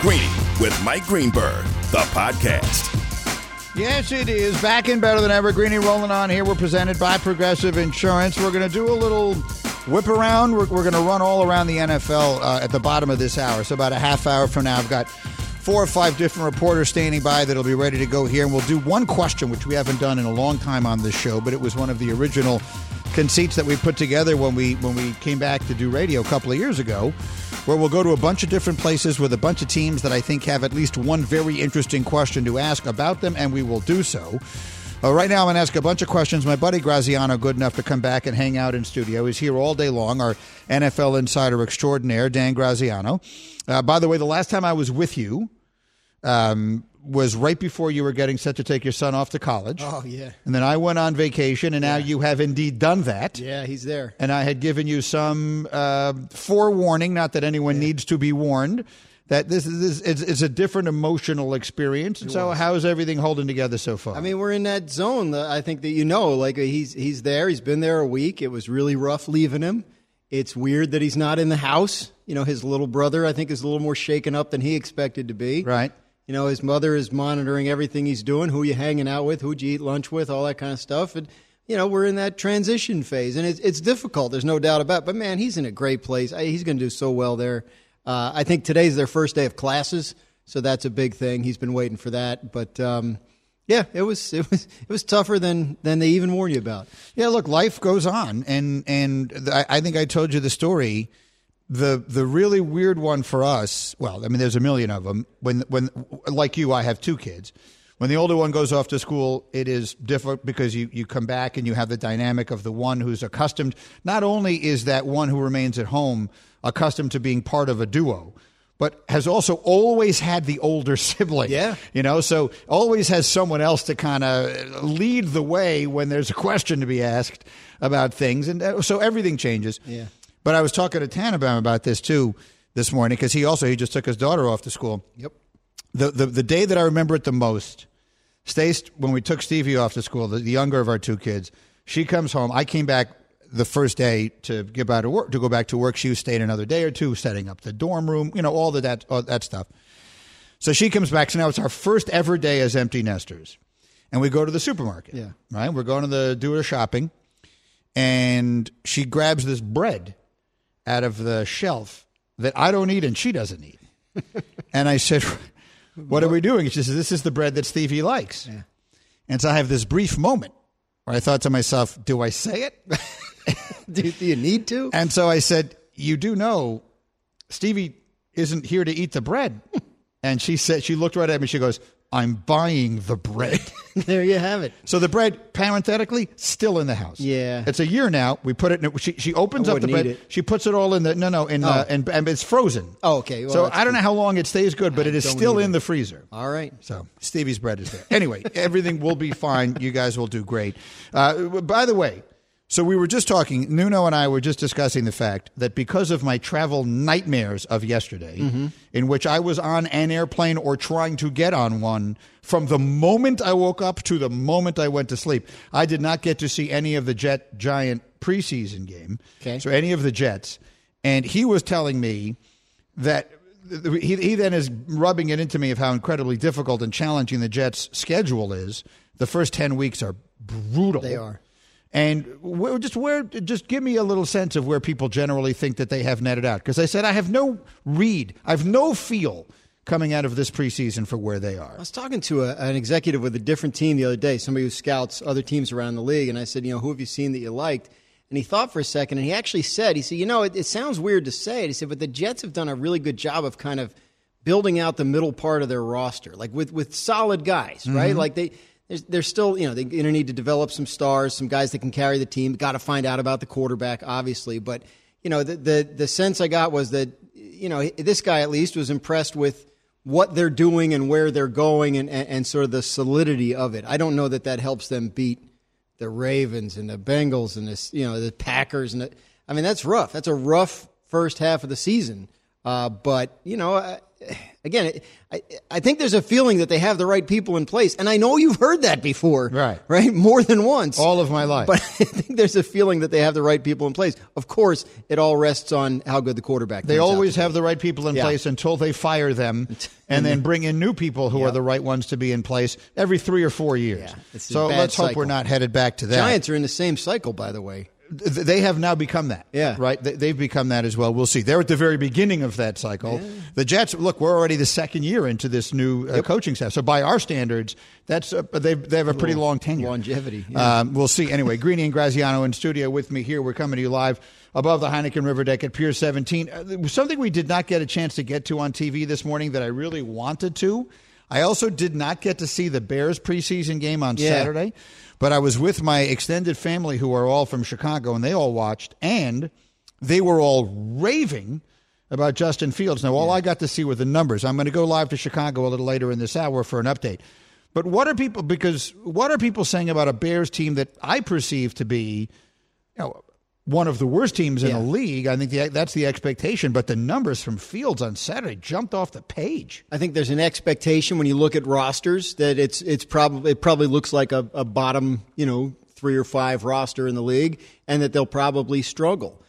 Greeny with Mike Greenberg, the podcast. Yes, it is. Back in better than ever. Greeny rolling on here. We're presented by Progressive Insurance. We're going to do a little whip around. We're, we're going to run all around the NFL uh, at the bottom of this hour. So, about a half hour from now, I've got four or five different reporters standing by that'll be ready to go here. And we'll do one question, which we haven't done in a long time on this show, but it was one of the original conceits that we put together when we when we came back to do radio a couple of years ago where we'll go to a bunch of different places with a bunch of teams that I think have at least one very interesting question to ask about them, and we will do so. Uh, right now, I'm going to ask a bunch of questions. My buddy Graziano, good enough to come back and hang out in studio. He's here all day long, our NFL insider extraordinaire, Dan Graziano. Uh, by the way, the last time I was with you, um, was right before you were getting set to take your son off to college. Oh, yeah. And then I went on vacation, and now you have indeed done that. Yeah, he's there. And I had given you some uh, forewarning, not that anyone yeah. needs to be warned, that this is it's, it's a different emotional experience. And so, how is everything holding together so far? I mean, we're in that zone. That I think that you know, like he's he's there. He's been there a week. It was really rough leaving him. It's weird that he's not in the house. You know, his little brother, I think, is a little more shaken up than he expected to be. Right. You know, his mother is monitoring everything he's doing, who you hanging out with, who'd you eat lunch with, all that kind of stuff. And you know, we're in that transition phase, and it's it's difficult. There's no doubt about. it. But man, he's in a great place. He's going to do so well there. Uh, I think today's their first day of classes, so that's a big thing. He's been waiting for that, but. Um, yeah, it was it was it was tougher than than they even warned you about. Yeah, look, life goes on, and and I, I think I told you the story the the really weird one for us, well, I mean, there's a million of them. When when like you, I have two kids. When the older one goes off to school, it is different because you, you come back and you have the dynamic of the one who's accustomed. Not only is that one who remains at home accustomed to being part of a duo, but has also always had the older sibling. Yeah. You know, so always has someone else to kind of lead the way when there's a question to be asked about things. And uh, so everything changes. Yeah. But I was talking to Tannenbaum about this too this morning because he also he just took his daughter off to school. Yep. The the the day that I remember it the most, Stace when we took Stevie off to school, the, the younger of our two kids, she comes home. I came back the first day to get back to work to go back to work. She was staying another day or two, setting up the dorm room, you know, all of that all that stuff. So she comes back. So now it's our first ever day as empty nesters, and we go to the supermarket. Yeah, right. We're going to the do her shopping, and she grabs this bread out of the shelf that I don't eat and she doesn't eat. and I said, What are we doing? She says, This is the bread that Stevie likes. Yeah. And so I have this brief moment where I thought to myself, Do I say it? do, do you need to? And so I said, You do know Stevie isn't here to eat the bread. and she said, She looked right at me. She goes, I'm buying the bread. there you have it. So the bread, parenthetically, still in the house. Yeah, it's a year now. We put it. in She she opens up the bread. It. She puts it all in the no no in uh, oh. uh, and, and it's frozen. Oh, okay. Well, so I don't good. know how long it stays good, but I it is still in it. the freezer. All right. So Stevie's bread is there. Anyway, everything will be fine. You guys will do great. Uh, by the way, so we were just talking, Nuno and I were just discussing the fact that because of my travel nightmares of yesterday, mm-hmm. in which I was on an airplane or trying to get on one from the moment I woke up to the moment I went to sleep, I did not get to see any of the Jet Giant preseason game. Okay. So any of the Jets. And he was telling me that he, he then is rubbing it into me of how incredibly difficult and challenging the Jets' schedule is. The first 10 weeks are brutal. They are. And just where, just give me a little sense of where people generally think that they have netted out. Because I said I have no read, I have no feel coming out of this preseason for where they are. I was talking to a, an executive with a different team the other day, somebody who scouts other teams around the league, and I said, you know, who have you seen that you liked? And he thought for a second, and he actually said, he said, you know, it, it sounds weird to say it. He said, but the Jets have done a really good job of kind of building out the middle part of their roster, like with with solid guys, right? Mm-hmm. Like they there's, there's still, you know, they're going to need to develop some stars, some guys that can carry the team. Got to find out about the quarterback, obviously. But you know, the, the the sense I got was that you know this guy at least was impressed with what they're doing and where they're going and, and, and sort of the solidity of it. I don't know that that helps them beat the Ravens and the Bengals and the you know the Packers and the, I mean that's rough. That's a rough first half of the season. Uh, but you know, again, I, I think there's a feeling that they have the right people in place, and I know you've heard that before, right? Right, more than once, all of my life. But I think there's a feeling that they have the right people in place. Of course, it all rests on how good the quarterback. They always have the right people in yeah. place until they fire them, and then bring in new people who yep. are the right ones to be in place every three or four years. Yeah, so let's cycle. hope we're not headed back to that. Giants are in the same cycle, by the way they have now become that. Yeah. Right? They've become that as well. We'll see. They're at the very beginning of that cycle. Yeah. The Jets, look, we're already the second year into this new uh, yep. coaching staff. So by our standards, that's uh, they they have a pretty long tenure. Longevity. Yeah. Um, we'll see. Anyway, Greeny and Graziano in studio with me here. We're coming to you live above the Heineken River deck at Pier 17. Uh, something we did not get a chance to get to on TV this morning that I really wanted to. I also did not get to see the Bears preseason game on yeah. Saturday. But I was with my extended family who are all from Chicago, and they all watched, and they were all raving about Justin Fields. Now, all yeah. I got to see were the numbers. I'm going to go live to Chicago a little later in this hour for an update. But what are people because what are people saying about a Bears team that I perceive to be, you know, one of the worst teams in yeah. the league. I think the, that's the expectation, but the numbers from Fields on Saturday jumped off the page. I think there's an expectation when you look at rosters that it's it's probably it probably looks like a, a bottom, you know, three or five roster in the league, and that they'll probably struggle.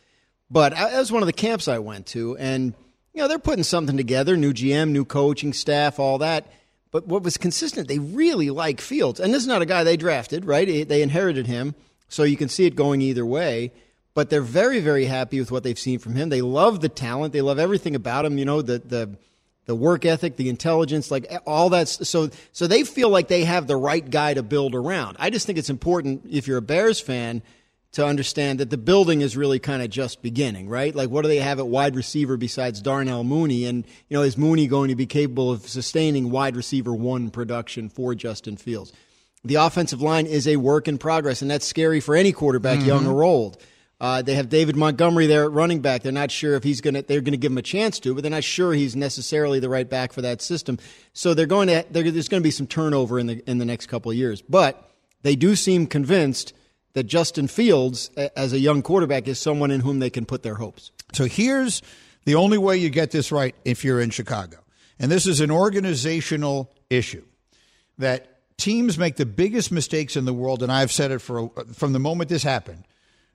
But that was one of the camps I went to, and you know they're putting something together: new GM, new coaching staff, all that. But what was consistent, they really like Fields, and this is not a guy they drafted, right? They inherited him, so you can see it going either way but they're very, very happy with what they've seen from him. They love the talent. They love everything about him. You know, the the the work ethic, the intelligence, like all that. So so they feel like they have the right guy to build around. I just think it's important if you're a Bears fan to understand that the building is really kind of just beginning, right? Like, what do they have at wide receiver besides Darnell Mooney? And, you know, is Mooney going to be capable of sustaining wide receiver one production for Justin Fields? The offensive line is a work in progress, and that's scary for any quarterback, mm-hmm. young or old. Uh, they have David Montgomery there at running back. They're not sure if he's going to. They're going to give him a chance to, but they're not sure he's necessarily the right back for that system. So they're going to. They're, there's going to be some turnover in the in the next couple of years, but they do seem convinced that Justin Fields, as a young quarterback, is someone in whom they can put their hopes. So here's the only way you get this right if you're in Chicago, and this is an organizational issue that teams make the biggest mistakes in the world, and I've said it for from the moment this happened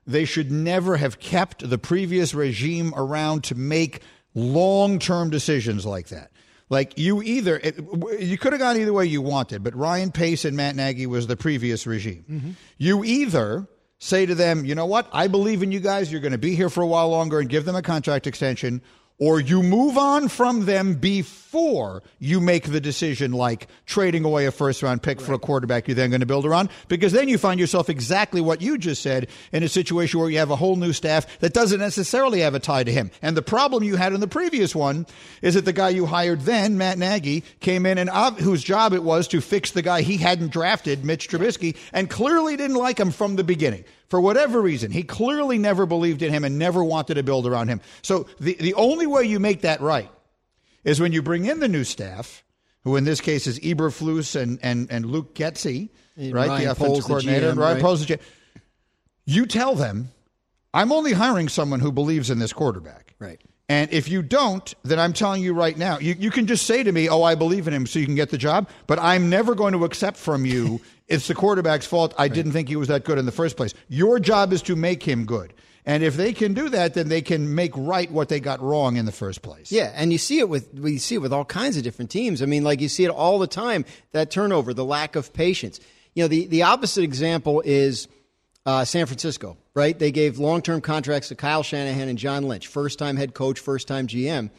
they should never have kept the previous regime around to make long term decisions like that. Like you either, it, you could have gone either way you wanted, but Ryan Pace and Matt Nagy was the previous regime. Mm-hmm. You either say to them, you know what, I believe in you guys, you're going to be here for a while longer and give them a contract extension, or you move on from them before you make the decision like trading away a first round pick right. for a quarterback you're then going to build around because then you find yourself exactly what you just said in a situation where you have a whole new staff that doesn't necessarily have a tie to him. And the problem you had in the previous one is that the guy you hired then Matt Nagy came in and uh, whose job it was to fix the guy he hadn't drafted Mitch Trubisky and clearly didn't like him from the beginning for whatever reason. He clearly never believed in him and never wanted to build around him. So the, the only way you make that right is when you bring in the new staff, who in this case is Eberflus and, and, and Luke Getsy, right? Ryan the offensive coordinator. The GM, Ryan right? Poles the GM. You tell them, I'm only hiring someone who believes in this quarterback. Right. And if you don't, then I'm telling you right now, you, you can just say to me, Oh, I believe in him so you can get the job, but I'm never going to accept from you it's the quarterback's fault. I right. didn't think he was that good in the first place. Your job is to make him good. And if they can do that, then they can make right what they got wrong in the first place. Yeah, and you see it with we see it with all kinds of different teams. I mean, like you see it all the time. That turnover, the lack of patience. You know, the the opposite example is uh, San Francisco. Right? They gave long term contracts to Kyle Shanahan and John Lynch, first time head coach, first time GM.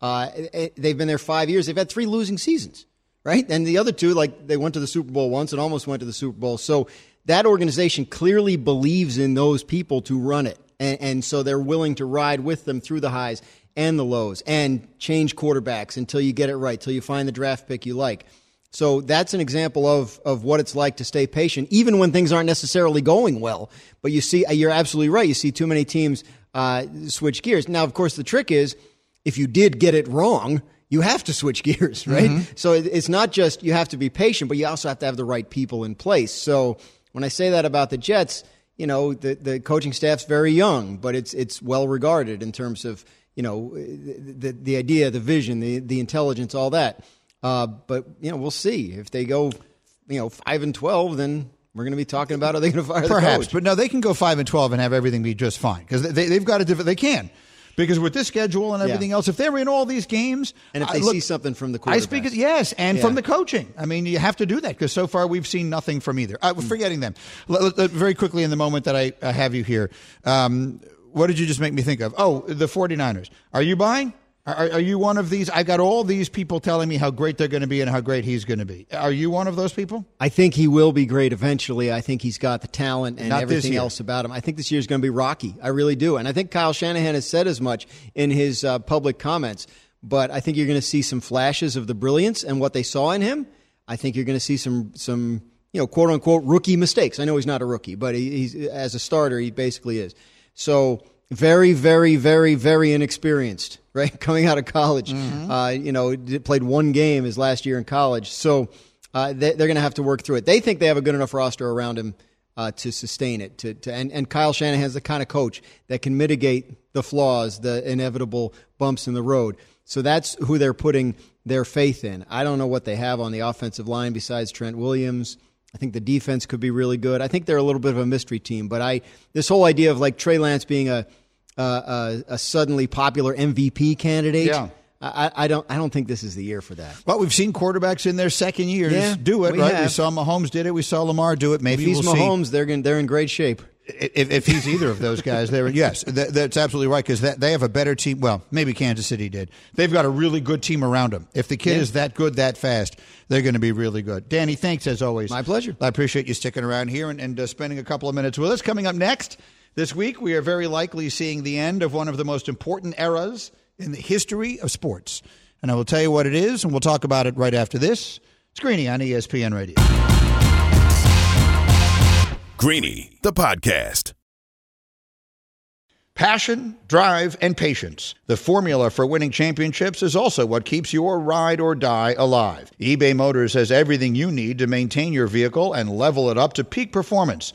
Uh, they've been there five years. They've had three losing seasons right? And the other two, like they went to the Super Bowl once and almost went to the Super Bowl. So that organization clearly believes in those people to run it. And, and so they're willing to ride with them through the highs and the lows and change quarterbacks until you get it right, till you find the draft pick you like. So that's an example of, of what it's like to stay patient, even when things aren't necessarily going well. But you see, you're absolutely right. You see too many teams uh, switch gears. Now, of course, the trick is if you did get it wrong, you have to switch gears, right? Mm-hmm. So it's not just you have to be patient, but you also have to have the right people in place. So when I say that about the Jets, you know, the, the coaching staff's very young, but it's, it's well regarded in terms of, you know, the, the idea, the vision, the, the intelligence, all that. Uh, but, you know, we'll see. If they go, you know, 5 and 12, then we're going to be talking about are they going to fire Perhaps, but no, they can go 5 and 12 and have everything be just fine because they, they've got a different, they can. Because with this schedule and everything yeah. else, if they're in all these games, and if they look, see something from the I speak yes, and yeah. from the coaching. I mean, you have to do that because so far we've seen nothing from either. Uh, mm. Forgetting them, very quickly in the moment that I, I have you here, um, what did you just make me think of? Oh, the 49ers. Are you buying? Are, are, you one of these? I got all these people telling me how great they're going to be and how great he's going to be. Are you one of those people? I think he will be great eventually. I think he's got the talent and Not everything else about him. I think this year is going to be rocky. I really do. And I think Kyle Shanahan has said as much in his uh, public comments. But I think you're going to see some flashes of the brilliance and what they saw in him. I think you're going to see some some you know quote unquote rookie mistakes. I know he's not a rookie, but he, he's as a starter he basically is. So very, very, very, very inexperienced, right? Coming out of college, mm-hmm. uh, you know, played one game his last year in college, so uh, they, are going to have to work through it. They think they have a good enough roster around him uh, to sustain it. To, to and, and Kyle Shanahan's the kind of coach that can mitigate the flaws, the inevitable bumps in the road. So that's who they're putting their faith in. I don't know what they have on the offensive line besides Trent Williams. I think the defense could be really good. I think they're a little bit of a mystery team, but I this whole idea of like Trey Lance being a uh, a, a, suddenly popular MVP candidate. Yeah. I, I, don't. I don't think this is the year for that. But we've seen quarterbacks in their second years yeah, do it. We right? Have. We saw Mahomes did it. We saw Lamar do it. Maybe if he's we'll Mahomes, see. they're in, they're in great shape. If, if he's either of those guys, there, yes, that, that's absolutely right because they have a better team. Well, maybe Kansas City did. They've got a really good team around them. If the kid yeah. is that good that fast, they're going to be really good. Danny, thanks as always. My pleasure. I appreciate you sticking around here and, and uh, spending a couple of minutes with us. Coming up next. This week, we are very likely seeing the end of one of the most important eras in the history of sports. And I will tell you what it is, and we'll talk about it right after this. It's Greeny on ESPN Radio. Greeny, the podcast. Passion, drive, and patience. The formula for winning championships is also what keeps your ride or die alive. eBay Motors has everything you need to maintain your vehicle and level it up to peak performance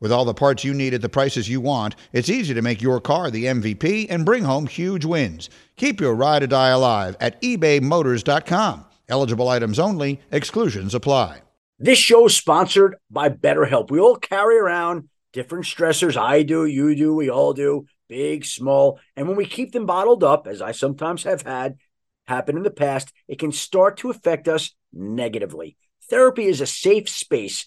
With all the parts you need at the prices you want, it's easy to make your car the MVP and bring home huge wins. Keep your ride or die alive at ebaymotors.com. Eligible items only, exclusions apply. This show is sponsored by BetterHelp. We all carry around different stressors. I do, you do, we all do, big, small. And when we keep them bottled up, as I sometimes have had happen in the past, it can start to affect us negatively. Therapy is a safe space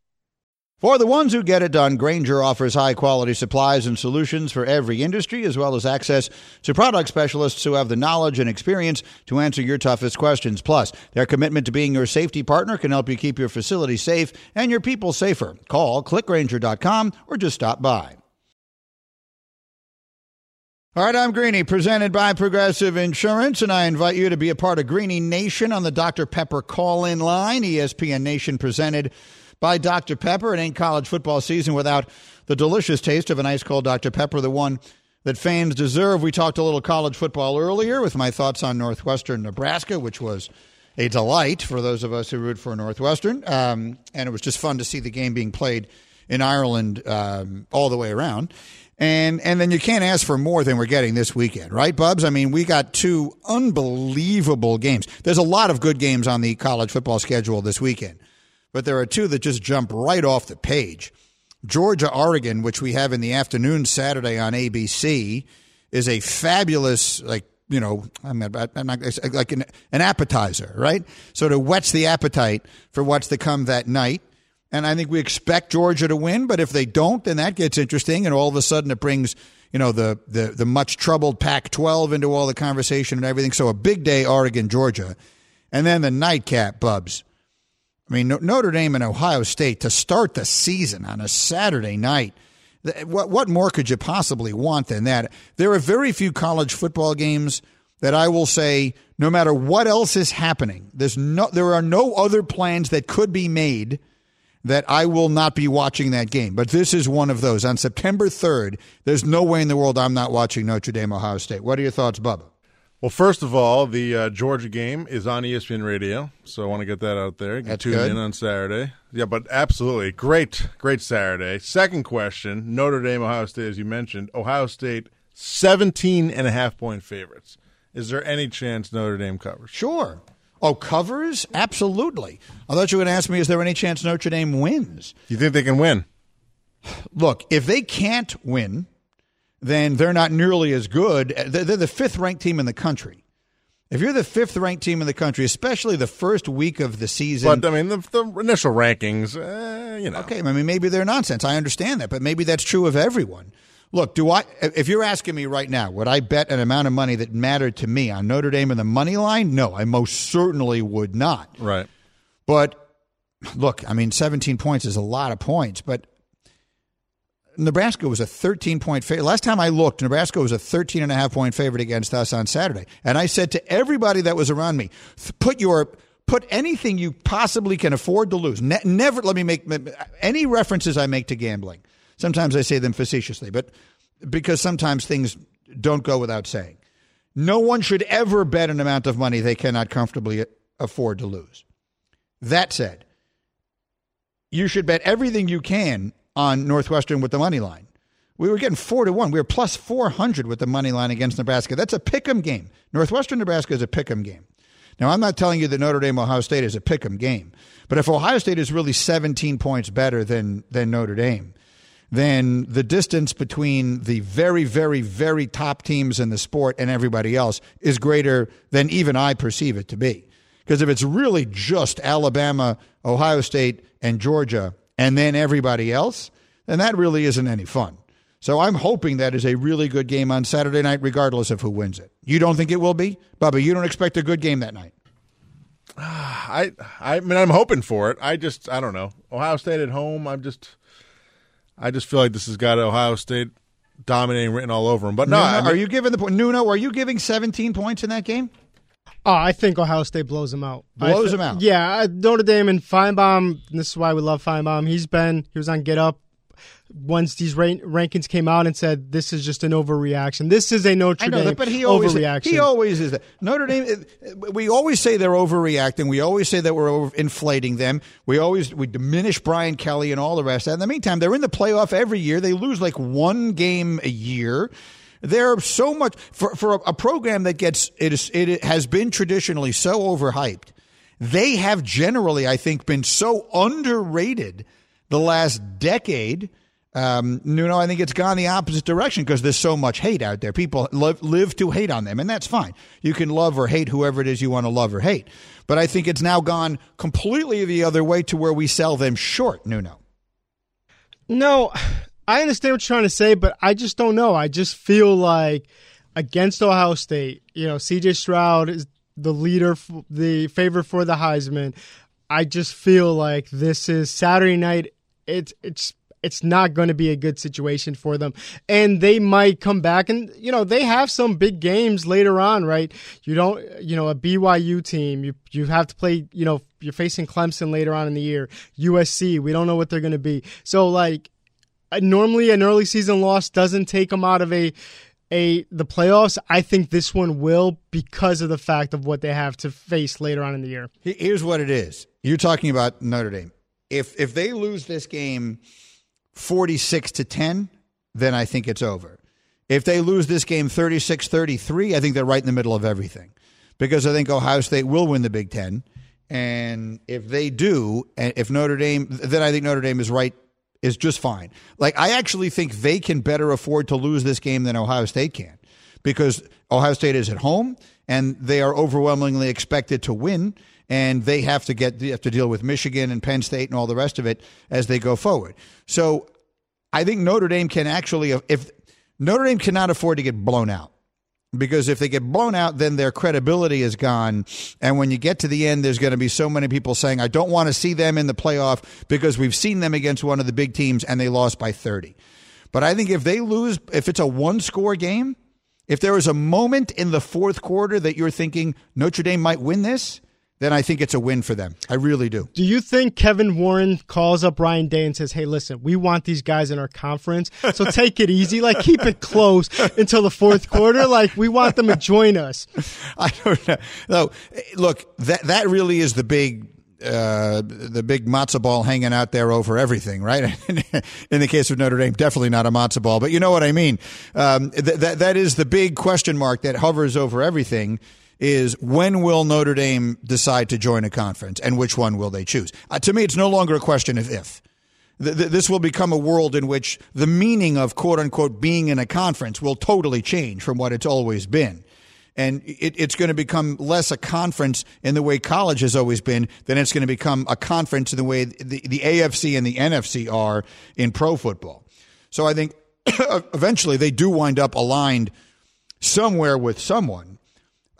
For the ones who get it done, Grainger offers high quality supplies and solutions for every industry, as well as access to product specialists who have the knowledge and experience to answer your toughest questions. Plus, their commitment to being your safety partner can help you keep your facility safe and your people safer. Call clickgrainger.com or just stop by. All right, I'm Greeny, presented by Progressive Insurance, and I invite you to be a part of Greeny Nation on the Dr. Pepper call in line. ESPN Nation presented by Dr. Pepper. It ain't college football season without the delicious taste of an ice cold Dr. Pepper, the one that fans deserve. We talked a little college football earlier with my thoughts on Northwestern Nebraska, which was a delight for those of us who root for Northwestern. Um, and it was just fun to see the game being played in Ireland um, all the way around. And and then you can't ask for more than we're getting this weekend, right, Bubs? I mean, we got two unbelievable games. There's a lot of good games on the college football schedule this weekend, but there are two that just jump right off the page. Georgia, Oregon, which we have in the afternoon Saturday on ABC, is a fabulous like you know, I'm not, I'm not like an, an appetizer, right? Sort of whets the appetite for what's to come that night. And I think we expect Georgia to win, but if they don't, then that gets interesting. And all of a sudden it brings, you know, the, the, the much troubled Pac 12 into all the conversation and everything. So a big day, Oregon, Georgia. And then the nightcap, Bubs. I mean, Notre Dame and Ohio State to start the season on a Saturday night. What, what more could you possibly want than that? There are very few college football games that I will say, no matter what else is happening, there's no, there are no other plans that could be made that I will not be watching that game. But this is one of those. On September 3rd, there's no way in the world I'm not watching Notre Dame Ohio State. What are your thoughts, Bubba? Well, first of all, the uh, Georgia game is on ESPN Radio, so I want to get that out there. You can That's tune good. in on Saturday. Yeah, but absolutely great, great Saturday. Second question: Notre Dame, Ohio State, as you mentioned, Ohio State 17 and a half point favorites. Is there any chance Notre Dame covers? Sure. Oh, covers? Absolutely. I thought you were going to ask me, is there any chance Notre Dame wins? You think they can win? Look, if they can't win, then they're not nearly as good. They're the fifth ranked team in the country. If you're the fifth ranked team in the country, especially the first week of the season. But I mean, the, the initial rankings, uh, you know. Okay, I mean, maybe they're nonsense. I understand that, but maybe that's true of everyone. Look, do I? If you're asking me right now, would I bet an amount of money that mattered to me on Notre Dame in the money line? No, I most certainly would not. Right. But look, I mean, 17 points is a lot of points, but Nebraska was a 13 point favorite. Last time I looked, Nebraska was a 13 and a half point favorite against us on Saturday. And I said to everybody that was around me, put your put anything you possibly can afford to lose. Ne- never let me make any references I make to gambling. Sometimes I say them facetiously, but because sometimes things don't go without saying. No one should ever bet an amount of money they cannot comfortably afford to lose. That said, you should bet everything you can on Northwestern with the money line. We were getting four to one. We were plus 400 with the money line against Nebraska. That's a pick 'em game. Northwestern Nebraska is a pick 'em game. Now, I'm not telling you that Notre Dame Ohio State is a pick 'em game, but if Ohio State is really 17 points better than, than Notre Dame, then the distance between the very, very, very top teams in the sport and everybody else is greater than even I perceive it to be. Because if it's really just Alabama, Ohio State, and Georgia, and then everybody else, then that really isn't any fun. So I'm hoping that is a really good game on Saturday night, regardless of who wins it. You don't think it will be, Bubba? You don't expect a good game that night. I I mean I'm hoping for it. I just I don't know. Ohio State at home. I'm just I just feel like this has got Ohio State dominating written all over them. But no, Nuno, I mean, are you giving the point? Nuno, are you giving 17 points in that game? Oh, I think Ohio State blows them out. Blows thi- them out. Yeah, I- Notre Dame and Finebaum. This is why we love Finebaum. He's been he was on Get Up once these rank, rankings came out and said this is just an overreaction. This is a Notre I know Dame that, but he always overreaction. he always is that. Notre Dame. We always say they're overreacting. We always say that we're over inflating them. We always we diminish Brian Kelly and all the rest. In the meantime, they're in the playoff every year. They lose like one game a year. They're so much for for a, a program that gets it is it has been traditionally so overhyped. They have generally, I think, been so underrated the last decade. Um, you know, I think it's gone the opposite direction because there's so much hate out there. People live, live to hate on them, and that's fine. You can love or hate whoever it is you want to love or hate. But I think it's now gone completely the other way to where we sell them short, Nuno. No, I understand what you're trying to say, but I just don't know. I just feel like against Ohio State, you know, CJ Stroud is the leader, the favorite for the Heisman. I just feel like this is Saturday night. It's it's it's not going to be a good situation for them, and they might come back and you know they have some big games later on, right? You don't, you know, a BYU team. You you have to play. You know, you're facing Clemson later on in the year. USC. We don't know what they're going to be. So like Uh, normally an early season loss doesn't take them out of a a the playoffs. I think this one will because of the fact of what they have to face later on in the year. Here's what it is. You're talking about Notre Dame. If if they lose this game 46 to 10, then I think it's over. If they lose this game 36-33, I think they're right in the middle of everything. Because I think Ohio State will win the Big 10 and if they do, and if Notre Dame, then I think Notre Dame is right, is just fine. Like, I actually think they can better afford to lose this game than Ohio State can because Ohio State is at home and they are overwhelmingly expected to win. And they have to get they have to deal with Michigan and Penn State and all the rest of it as they go forward. So I think Notre Dame can actually, if Notre Dame cannot afford to get blown out because if they get blown out, then their credibility is gone. And when you get to the end, there's going to be so many people saying, I don't want to see them in the playoff because we've seen them against one of the big teams and they lost by 30. But I think if they lose, if it's a one score game, if there is a moment in the fourth quarter that you're thinking Notre Dame might win this, then I think it's a win for them. I really do. Do you think Kevin Warren calls up Ryan Day and says, "Hey, listen, we want these guys in our conference, so take it easy, like keep it close until the fourth quarter, like we want them to join us." I don't know. No, look, that that really is the big uh, the big matzo ball hanging out there over everything, right? In the case of Notre Dame, definitely not a matzo ball, but you know what I mean. Um, th- that that is the big question mark that hovers over everything is when will Notre Dame decide to join a conference and which one will they choose? Uh, to me, it's no longer a question of if. Th- th- this will become a world in which the meaning of quote unquote being in a conference will totally change from what it's always been. And it, it's going to become less a conference in the way college has always been than it's going to become a conference in the way the, the AFC and the NFC are in pro football. So I think eventually they do wind up aligned somewhere with someone.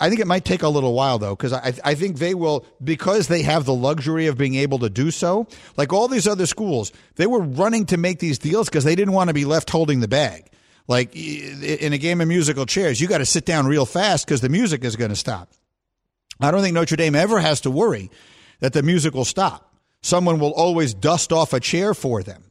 I think it might take a little while though, because I, I think they will, because they have the luxury of being able to do so. Like all these other schools, they were running to make these deals because they didn't want to be left holding the bag. Like in a game of musical chairs, you got to sit down real fast because the music is going to stop. I don't think Notre Dame ever has to worry that the music will stop. Someone will always dust off a chair for them.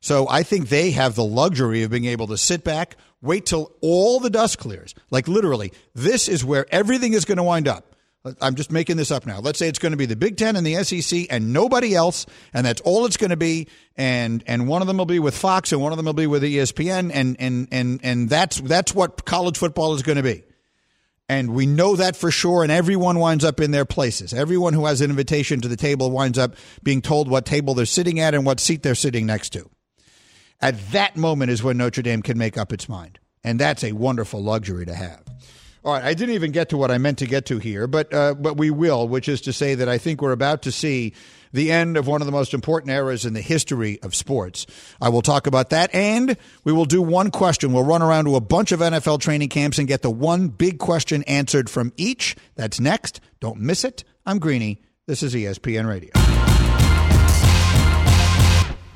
So I think they have the luxury of being able to sit back, wait till all the dust clears. Like literally, this is where everything is going to wind up. I'm just making this up now. Let's say it's going to be the Big Ten and the SEC and nobody else, and that's all it's going to be. And and one of them will be with Fox, and one of them will be with ESPN, and and and and that's that's what college football is going to be. And we know that for sure. And everyone winds up in their places. Everyone who has an invitation to the table winds up being told what table they're sitting at and what seat they're sitting next to. At that moment is when Notre Dame can make up its mind. And that's a wonderful luxury to have. All right, I didn't even get to what I meant to get to here, but uh, but we will, which is to say that I think we're about to see the end of one of the most important eras in the history of sports. I will talk about that, and we will do one question. We'll run around to a bunch of NFL training camps and get the one big question answered from each. That's next. Don't miss it. I'm Greeny. This is ESPN Radio.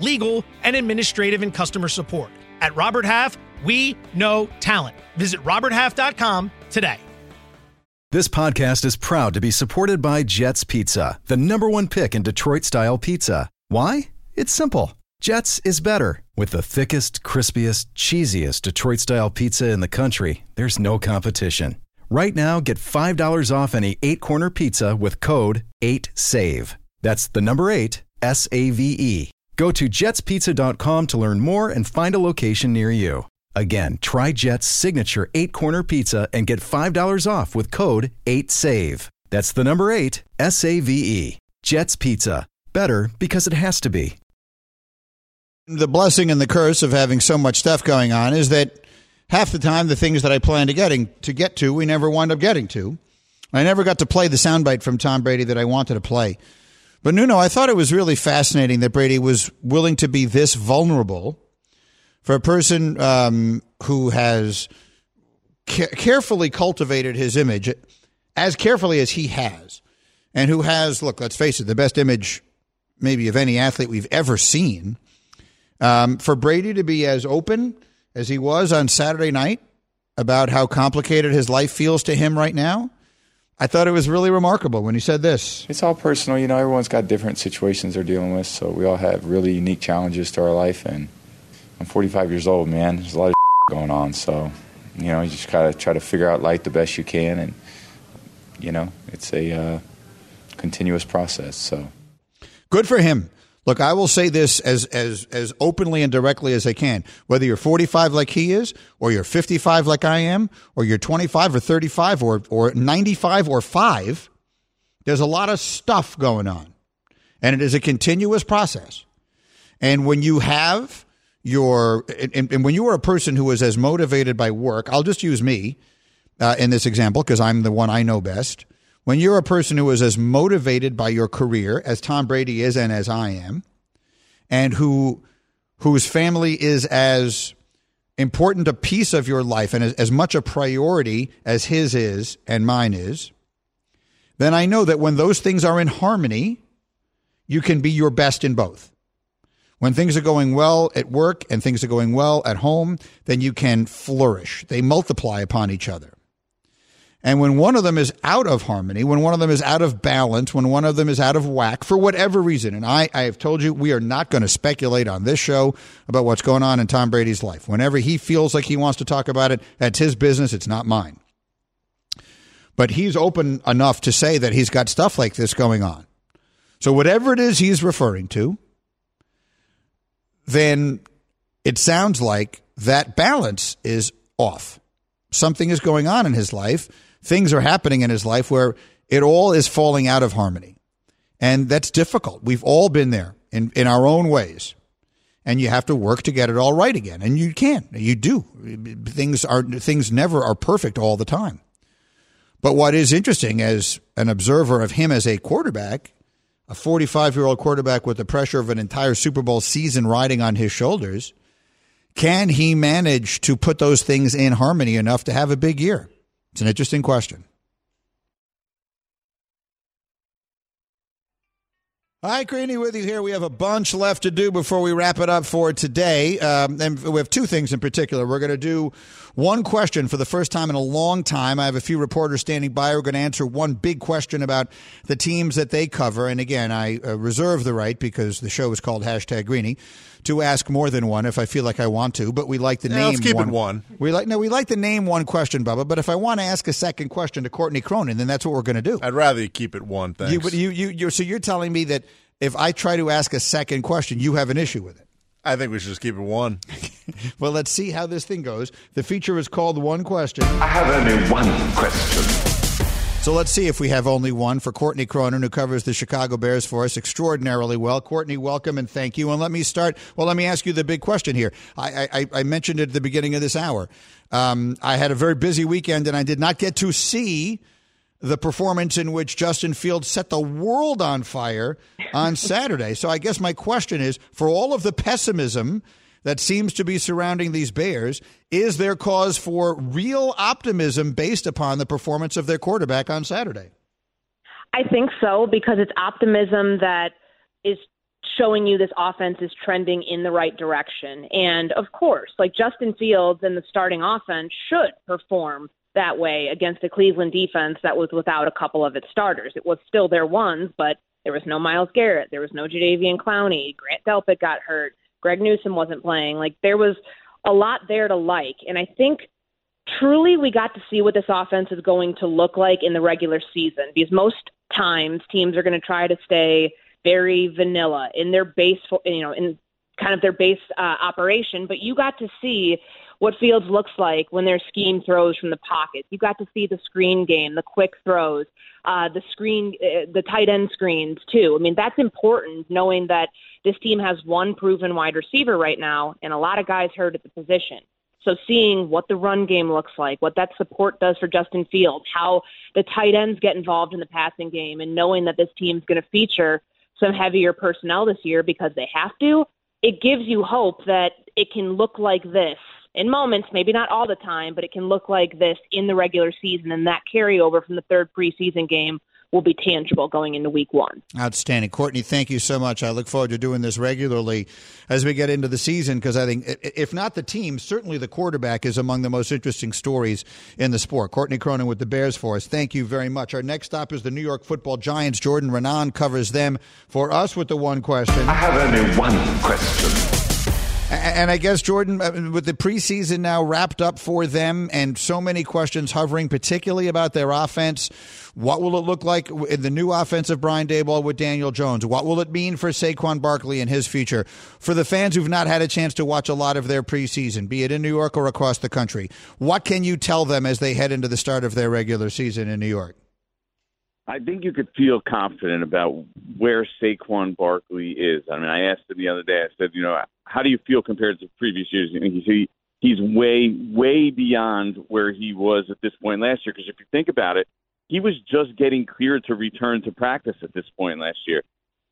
legal, and administrative and customer support. At Robert Half, we know talent. Visit RobertHalf.com today. This podcast is proud to be supported by Jets Pizza, the number one pick in Detroit style pizza. Why? It's simple. Jets is better. With the thickest, crispiest, cheesiest Detroit style pizza in the country, there's no competition. Right now, get $5 off any eight corner pizza with code 8SAVE. That's the number eight, S A V E. Go to jetspizza.com to learn more and find a location near you. Again, try Jet's signature eight corner pizza and get $5 off with code 8SAVE. That's the number eight, S A V E. Jet's Pizza. Better because it has to be. The blessing and the curse of having so much stuff going on is that half the time the things that I plan to getting to get to, we never wind up getting to. I never got to play the soundbite from Tom Brady that I wanted to play. But Nuno, I thought it was really fascinating that Brady was willing to be this vulnerable for a person um, who has ca- carefully cultivated his image as carefully as he has, and who has, look, let's face it, the best image maybe of any athlete we've ever seen. Um, for Brady to be as open as he was on Saturday night about how complicated his life feels to him right now, I thought it was really remarkable when he said this. It's all personal. You know, everyone's got different situations they're dealing with, so we all have really unique challenges to our life. And I'm 45 years old, man. There's a lot of going on, so you know, you just gotta try to figure out life the best you can, and you know, it's a uh, continuous process. So good for him. Look, I will say this as as as openly and directly as I can. Whether you're 45 like he is, or you're 55 like I am, or you're 25 or 35 or or 95 or 5, there's a lot of stuff going on. And it is a continuous process. And when you have your and, and when you are a person who is as motivated by work, I'll just use me uh, in this example because I'm the one I know best when you're a person who is as motivated by your career as Tom Brady is and as I am, and who whose family is as important a piece of your life and as, as much a priority as his is and mine is, then I know that when those things are in harmony, you can be your best in both. When things are going well at work and things are going well at home, then you can flourish. They multiply upon each other. And when one of them is out of harmony, when one of them is out of balance, when one of them is out of whack for whatever reason, and I, I have told you we are not going to speculate on this show about what's going on in Tom Brady's life. Whenever he feels like he wants to talk about it, that's his business. It's not mine. But he's open enough to say that he's got stuff like this going on. So whatever it is he's referring to, then it sounds like that balance is off. Something is going on in his life things are happening in his life where it all is falling out of harmony. And that's difficult. We've all been there in, in our own ways. And you have to work to get it all right again. And you can. You do. Things are things never are perfect all the time. But what is interesting as an observer of him as a quarterback, a 45 year old quarterback with the pressure of an entire Super Bowl season riding on his shoulders, can he manage to put those things in harmony enough to have a big year? It's an interesting question. Hi, Greeny with you here. We have a bunch left to do before we wrap it up for today. Um, and we have two things in particular. We're going to do one question for the first time in a long time. I have a few reporters standing by. We're going to answer one big question about the teams that they cover. And again, I uh, reserve the right because the show is called hashtag Greeny to ask more than one if I feel like I want to. But we like the yeah, name. Let's keep one. it one. We like no. We like the name one question, Bubba. But if I want to ask a second question to Courtney Cronin, then that's what we're going to do. I'd rather you keep it one. Thanks. You, but you, you, you, so you're telling me that if I try to ask a second question, you have an issue with it. I think we should just keep it one. well, let's see how this thing goes. The feature is called One Question. I have only one question. So let's see if we have only one for Courtney Cronin, who covers the Chicago Bears for us extraordinarily well. Courtney, welcome and thank you. And let me start. Well, let me ask you the big question here. I, I, I mentioned it at the beginning of this hour. Um, I had a very busy weekend, and I did not get to see the performance in which Justin Fields set the world on fire on Saturday. So I guess my question is for all of the pessimism that seems to be surrounding these Bears, is there cause for real optimism based upon the performance of their quarterback on Saturday? I think so because it's optimism that is showing you this offense is trending in the right direction. And of course, like Justin Fields and the starting offense should perform that way against a Cleveland defense that was without a couple of its starters. It was still their ones, but there was no Myles Garrett, there was no Jadeveon Clowney, Grant Delpit got hurt, Greg Newsome wasn't playing. Like there was a lot there to like, and I think truly we got to see what this offense is going to look like in the regular season because most times teams are going to try to stay very vanilla in their base, you know, in kind of their base uh, operation. But you got to see what Fields looks like when their scheme throws from the pocket. You got to see the screen game, the quick throws, uh, the screen, uh, the tight end screens too. I mean, that's important knowing that this team has one proven wide receiver right now and a lot of guys hurt at the position. So seeing what the run game looks like, what that support does for Justin Fields, how the tight ends get involved in the passing game, and knowing that this team's going to feature some heavier personnel this year because they have to, it gives you hope that it can look like this in moments, maybe not all the time, but it can look like this in the regular season and that carryover from the third preseason game will be tangible going into week one. Outstanding. Courtney, thank you so much. I look forward to doing this regularly as we get into the season because I think, if not the team, certainly the quarterback is among the most interesting stories in the sport. Courtney Cronin with the Bears for us. Thank you very much. Our next stop is the New York football Giants. Jordan Raanan covers them for us with the one question. I have only one question. And I guess, Jordan, uh, with the preseason now wrapped up for them and so many questions hovering, particularly about their offense, what will it look like in the new offense of Brian Daboll with Daniel Jones? What will it mean for Saquon Barkley and his future? For the fans who've not had a chance to watch a lot of their preseason, be it in New York or across the country, what can you tell them as they head into the start of their regular season in New York? I think you could feel confident about where Saquon Barkley is. I mean, I asked him the other day. I said, you know, how do you feel compared to previous years? And he said he's way, way beyond where he was at this point last year. Because if you think about it, he was just getting cleared to return to practice at this point last year.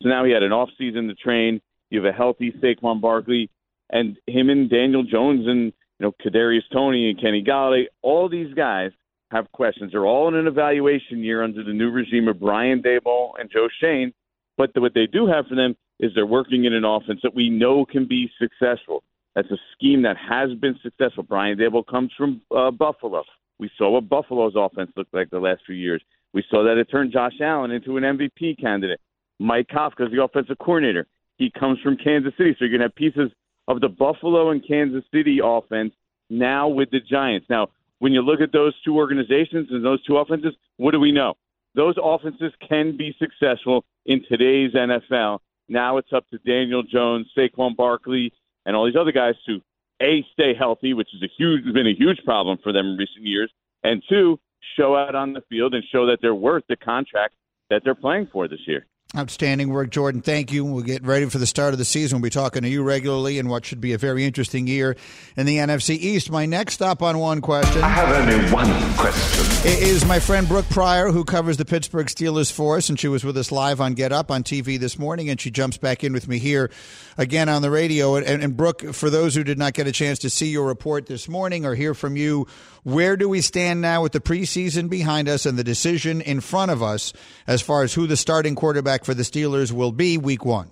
So now he had an off season to train. You have a healthy Saquon Barkley, and him and Daniel Jones and you know Kadarius Toney and Kenny Golladay. All these guys have questions. They're all in an evaluation year under the new regime of Brian Daboll and Joe Schoen. But the, what they do have for them is they're working in an offense that we know can be successful. That's a scheme that has been successful. Brian Daboll comes from uh, Buffalo. We saw what Buffalo's offense looked like the last few years. We saw that it turned Josh Allen into an MVP candidate. Mike Kafka is the offensive coordinator. He comes from Kansas City, so you're going to have pieces of the Buffalo and Kansas City offense now with the Giants. Now, when you look at those two organizations and those two offenses, what do we know? Those offenses can be successful in today's NFL. Now it's up to Daniel Jones, Saquon Barkley, and all these other guys to a stay healthy, which is a huge has been a huge problem for them in recent years, and two show out on the field and show that they're worth the contract that they're playing for this year. Outstanding work, Jordan. Thank you. We'll get ready for the start of the season. We'll be talking to you regularly in what should be a very interesting year in the NFC East. My next stop on one question. I have only one question. Is my friend Brooke Pryor, who covers the Pittsburgh Steelers for us, and she was with us live on Get Up on TV this morning, and she jumps back in with me here again on the radio. And, and Brooke, for those who did not get a chance to see your report this morning or hear from you, where do we stand now with the preseason behind us and the decision in front of us as far as who the starting quarterback for the Steelers will be week one?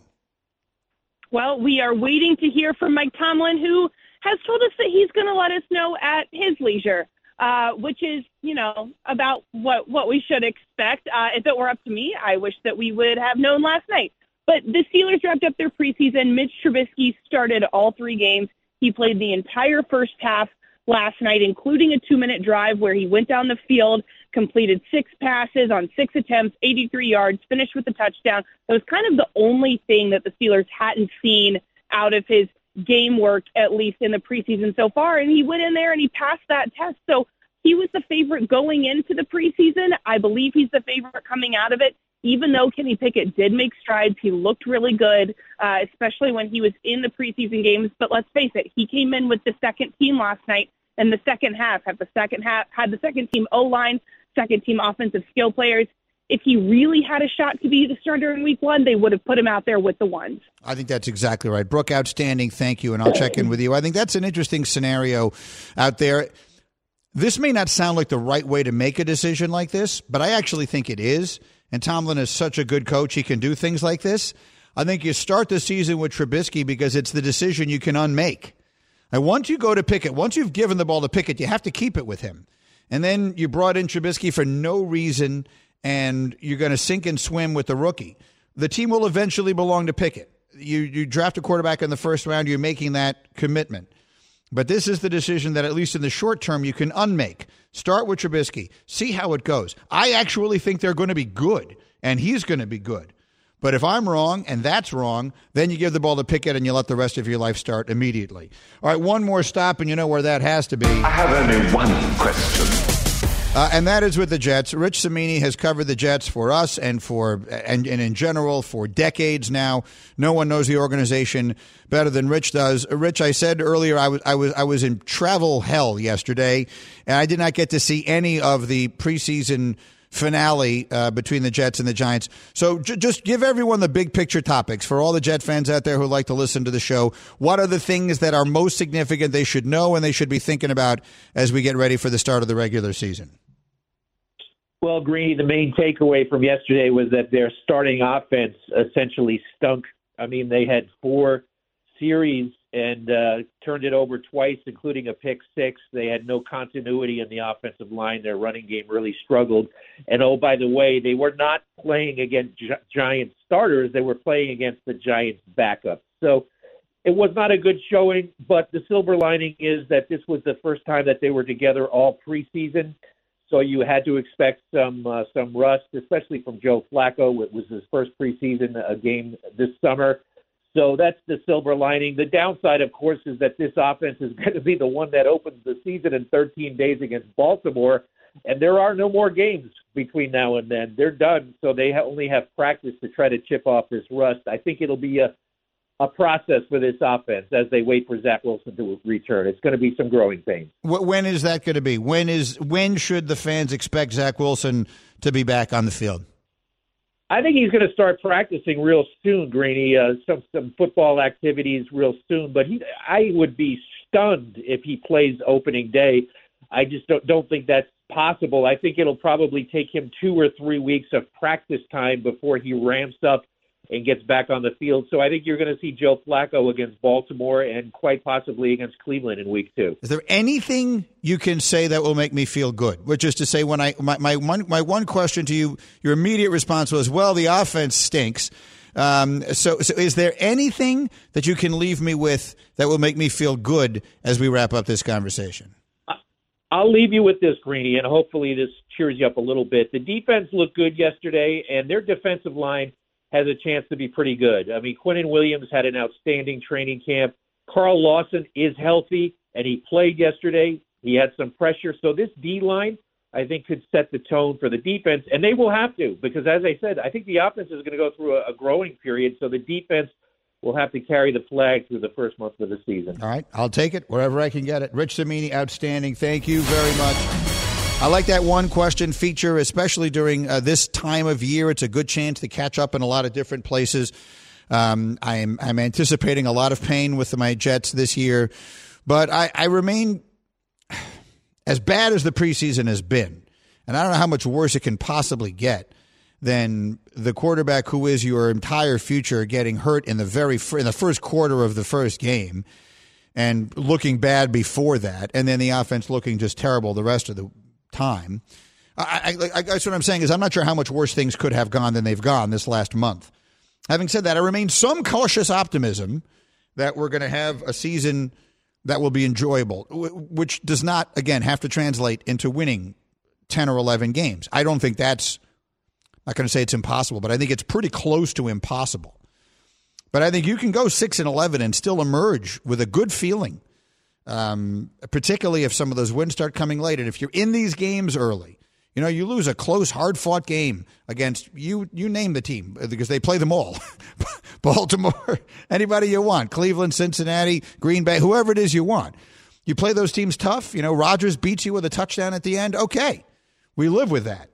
Well, we are waiting to hear from Mike Tomlin, who has told us that he's going to let us know at his leisure. Uh, which is, you know, about what what we should expect. Uh, if it were up to me, I wish that we would have known last night. But the Steelers wrapped up their preseason. Mitch Trubisky started all three games. He played the entire first half last night, including a two minute drive where he went down the field, completed six passes on six attempts, 83 yards, finished with a touchdown. That was kind of the only thing that the Steelers hadn't seen out of his game work, at least in the preseason so far. And he went in there and he passed that test. So he was the favorite going into the preseason. I believe he's the favorite coming out of it even though Kenny Pickett did make strides, he looked really good, uh, especially when he was in the preseason games. But let's face it, he came in with the second team last night, and the second half had the second half had the second team O line, second team offensive skill players. If he really had a shot to be the starter in week one, they would have put him out there with the ones. I think that's exactly right. Brooke, outstanding. Thank you. And I'll check in with you. I think that's an interesting scenario out there. This may not sound like the right way to make a decision like this, but I actually think it is and Tomlin is such a good coach, he can do things like this. I think you start the season with Trubisky because it's the decision you can unmake. And once you go to Pickett, once you've given the ball to Pickett, you have to keep it with him. And then you brought in Trubisky for no reason, and you're going to sink and swim with the rookie. The team will eventually belong to Pickett. You, you draft a quarterback in the first round, you're making that commitment. But this is the decision that, at least in the short term, you can unmake. Start with Trubisky. See how it goes. I actually think they're going to be good, and he's going to be good. But if I'm wrong and that's wrong, then you give the ball to Pickett and you let the rest of your life start immediately. All right, one more stop, and you know where that has to be. I have only one question. Uh, and that is with the Jets. Rich Cimini has covered the Jets for us and for and, and in general for decades now. No one knows the organization better than Rich does. Rich, I said earlier I was I was I was in travel hell yesterday, and I did not get to see any of the preseason finale uh, between the Jets and the Giants. So j- just give everyone the big picture topics for all the Jet fans out there who like to listen to the show. What are the things that are most significant they should know and they should be thinking about as we get ready for the start of the regular season? Well, Greeny, the main takeaway from yesterday was that their starting offense essentially stunk. I mean, they had four series and uh, turned it over twice, including a pick six. They had no continuity in the offensive line. Their running game really struggled. And oh, by the way, they were not playing against Gi- Giants starters. They were playing against the Giants backups. So it was not a good showing. But the silver lining is that this was the first time that they were together all preseason. So you had to expect some uh, some rust, especially from Joe Flacco. It was his first preseason uh, game this summer. So that's the silver lining. The downside, of course, is that this offense is going to be the one that opens the season in 13 days against Baltimore, and there are no more games between now and then. They're done, so they ha- only have practice to try to chip off this rust. I think it'll be a a process for this offense as they wait for Zach Wilson to return. It's going to be some growing pains. When is that going to be? When is when should the fans expect Zach Wilson to be back on the field? I think he's going to start practicing real soon, Greeny. Uh, some some football activities real soon, but he I would be stunned if he plays opening day. I just don't don't think that's possible. I think it'll probably take him two or three weeks of practice time before he ramps up and gets back on the field. So I think you're going to see Joe Flacco against Baltimore and quite possibly against Cleveland in week two. Is there anything you can say that will make me feel good? Which is to say, when I my my one my one question to you, your immediate response was, "Well, the offense stinks." Um, so, so is there anything that you can leave me with that will make me feel good as we wrap up this conversation? I'll leave you with this, Greeny, and hopefully this cheers you up a little bit. The defense looked good yesterday, and their defensive line has a chance to be pretty good. I mean, Quinnen Williams had an outstanding training camp. Carl Lawson is healthy, and he played yesterday. He had some pressure. So this D line, I think, could set the tone for the defense, and they will have to because, as I said, I think the offense is going to go through a, a growing period. So the defense will have to carry the flag through the first month of the season. All right, I'll take it wherever I can get it. Rich Cimini, outstanding. Thank you very much. I like that one question feature, especially during uh, this time of year. It's a good chance to catch up in a lot of different places. Um, I'm I'm anticipating a lot of pain with my Jets this year, but I, I remain as bad as the preseason has been, and I don't know how much worse it can possibly get than the quarterback who is your entire future getting hurt in the very in the first quarter of the first game and looking bad before that, and then the offense looking just terrible the rest of the time. I, I, I, that's what I'm saying is I'm not sure how much worse things could have gone than they've gone this last month. Having said that, I remain some cautious optimism that we're going to have a season that will be enjoyable, which does not, again, have to translate into winning 10 or 11 games. I don't think that's, I'm not going to say it's impossible, but I think it's pretty close to impossible. But I think you can go 6 and 11 and still emerge with a good feeling, um, particularly if some of those wins start coming late. And if you're in these games early, you know, you lose a close, hard fought game against you, you name the team because they play them all. Baltimore, anybody you want, Cleveland, Cincinnati, Green Bay, whoever it is you want. You play those teams tough. You know, Rodgers beats you with a touchdown at the end. Okay. We live with that.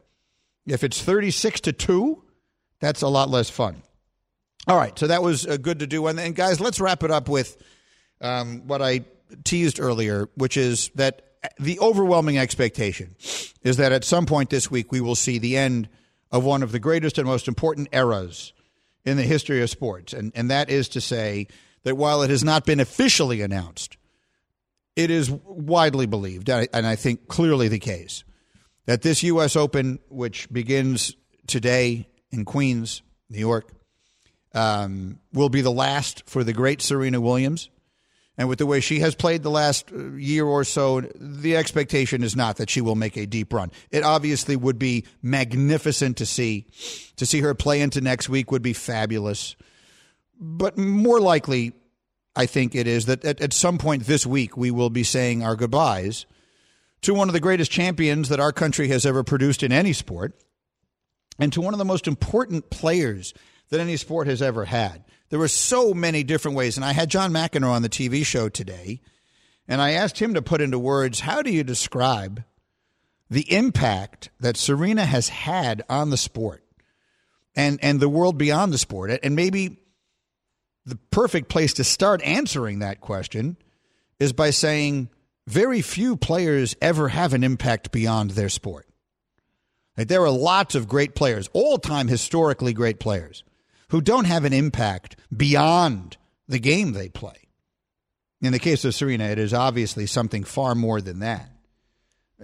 If it's 36 to 2, that's a lot less fun. All right. So that was uh, good to do. And, and guys, let's wrap it up with um, what I teased earlier, which is that the overwhelming expectation is that at some point this week we will see the end of one of the greatest and most important eras in the history of sports. And, and that is to say that while it has not been officially announced, it is widely believed, and I- think clearly the case, that this U.S. Open, which begins today in Queens, New York, um, will be the last for the great Serena Williams. And with the way she has played the last uh, year or so, the expectation is not that she will make a deep run. It obviously would be magnificent to see. To see her play into next week would be fabulous. But more likely, I think it is that at, at some point this week we will be saying our goodbyes to one of the greatest champions that our country has ever produced in any sport and to one of the most important players that any sport has ever had. There were so many different ways. And I had John McEnroe on the TV show today, and I asked him to put into words how do you describe the impact that Serena has had on the sport and, and the world beyond the sport? And maybe the perfect place to start answering that question is by saying very few players ever have an impact beyond their sport. Like there are lots of great players, all time historically great players, who don't have an impact beyond the game they play. In the case of Serena, it is obviously something far more than that.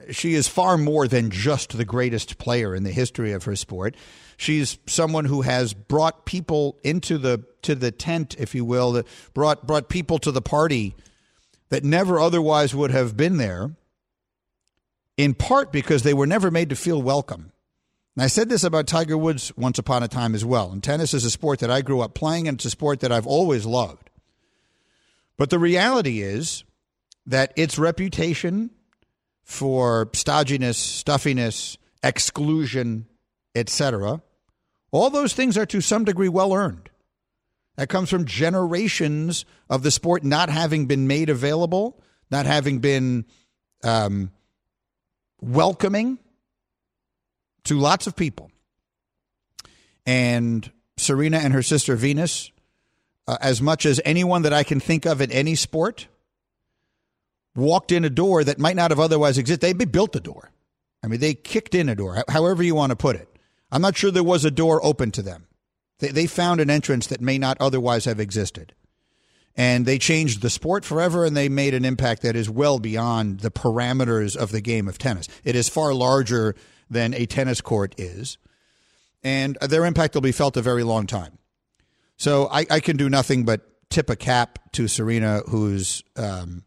She is far more than just the greatest player in the history of her sport. She's someone who has brought people into the to the tent, if you will, that brought brought people to the party that never otherwise would have been there. In part because they were never made to feel welcome. And I said this about Tiger Woods once upon a time as well. And tennis is a sport that I grew up playing, and it's a sport that I've always loved. But the reality is that its reputation for stodginess, stuffiness, exclusion, etc., all those things are to some degree well earned. That comes from generations of the sport not having been made available, not having been um, welcoming to lots of people. And Serena and her sister Venus, uh, as much as anyone that I can think of in any sport, walked in a door that might not have otherwise existed. They, built the door. I mean, they kicked in a door, however you want to put it. I'm not sure there was a door open to them. They, they found an entrance that may not otherwise have existed. And they changed the sport forever and they made an impact that is well beyond the parameters of the game of tennis. It is far larger than a tennis court is. And their impact will be felt a very long time. So I, I can do nothing but tip a cap to Serena, who's, um,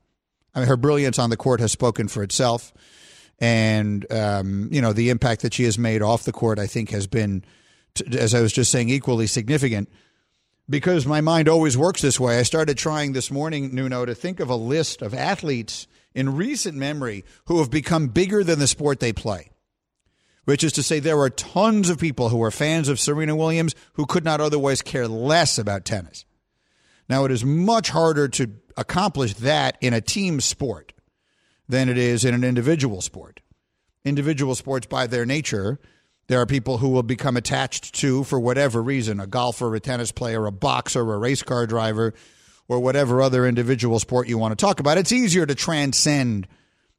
I mean, her brilliance on the court has spoken for itself. And, um, you know, the impact that she has made off the court, I think, has been, as I was just saying, equally significant because my mind always works this way. I started trying this morning, Nuno, to think of a list of athletes in recent memory who have become bigger than the sport they play which is to say there are tons of people who are fans of Serena Williams who could not otherwise care less about tennis. Now, it is much harder to accomplish that in a team sport than it is in an individual sport. Individual sports, by their nature, there are people who will become attached to, for whatever reason, a golfer, a tennis player, a boxer, a race car driver, or whatever other individual sport you want to talk about. It's easier to transcend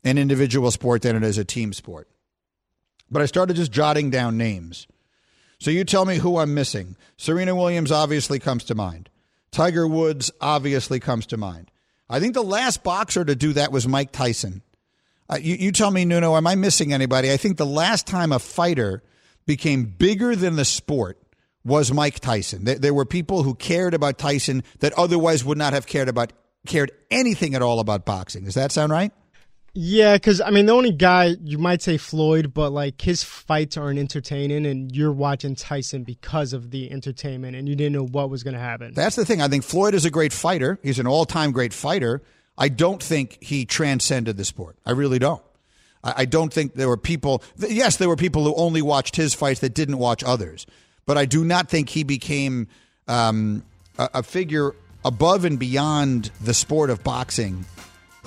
an individual sport than it is a team sport. But I started just jotting down names. So you tell me who I'm missing. Serena Williams obviously comes to mind. Tiger Woods obviously comes to mind. I think the last boxer to do that was Mike Tyson. Uh, you, you tell me, Nuno, am I missing anybody? I think the last time a fighter became bigger than the sport was Mike Tyson. There, there were people who cared about Tyson that otherwise would not have cared about cared anything at all about boxing. Does that sound right? Yeah, because I mean, the only guy you might say Floyd, but like his fights aren't entertaining, and you're watching Tyson because of the entertainment, and you didn't know what was going to happen. That's the thing. I think Floyd is a great fighter. He's an all-time great fighter. I don't think he transcended the sport. I really don't. I, I don't think there were people. Yes, there were people who only watched his fights that didn't watch others, but I do not think he became um, a, a figure above and beyond the sport of boxing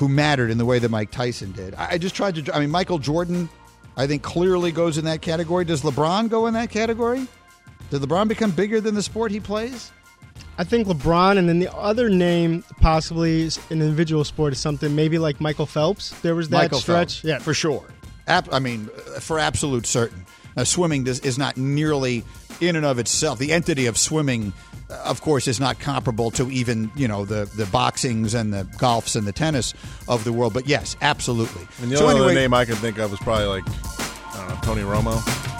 who mattered in the way that Mike Tyson did. I just tried to. I mean, Michael Jordan, I think clearly goes in that category. Does LeBron go in that category? Did LeBron become bigger than the sport he plays? I think LeBron, and then the other name possibly an individual sport is something maybe like Michael Phelps. There was that Michael stretch, Phelps, yeah, for sure. I mean, for absolute certain. Now, swimming does, is not nearly in and of itself. The entity of swimming uh, of course, is not comparable to even you know the the boxings and the golfs and the tennis of the world. But yes, absolutely. And the so only anyway, other name I can think of is probably like I don't know Tony Romo.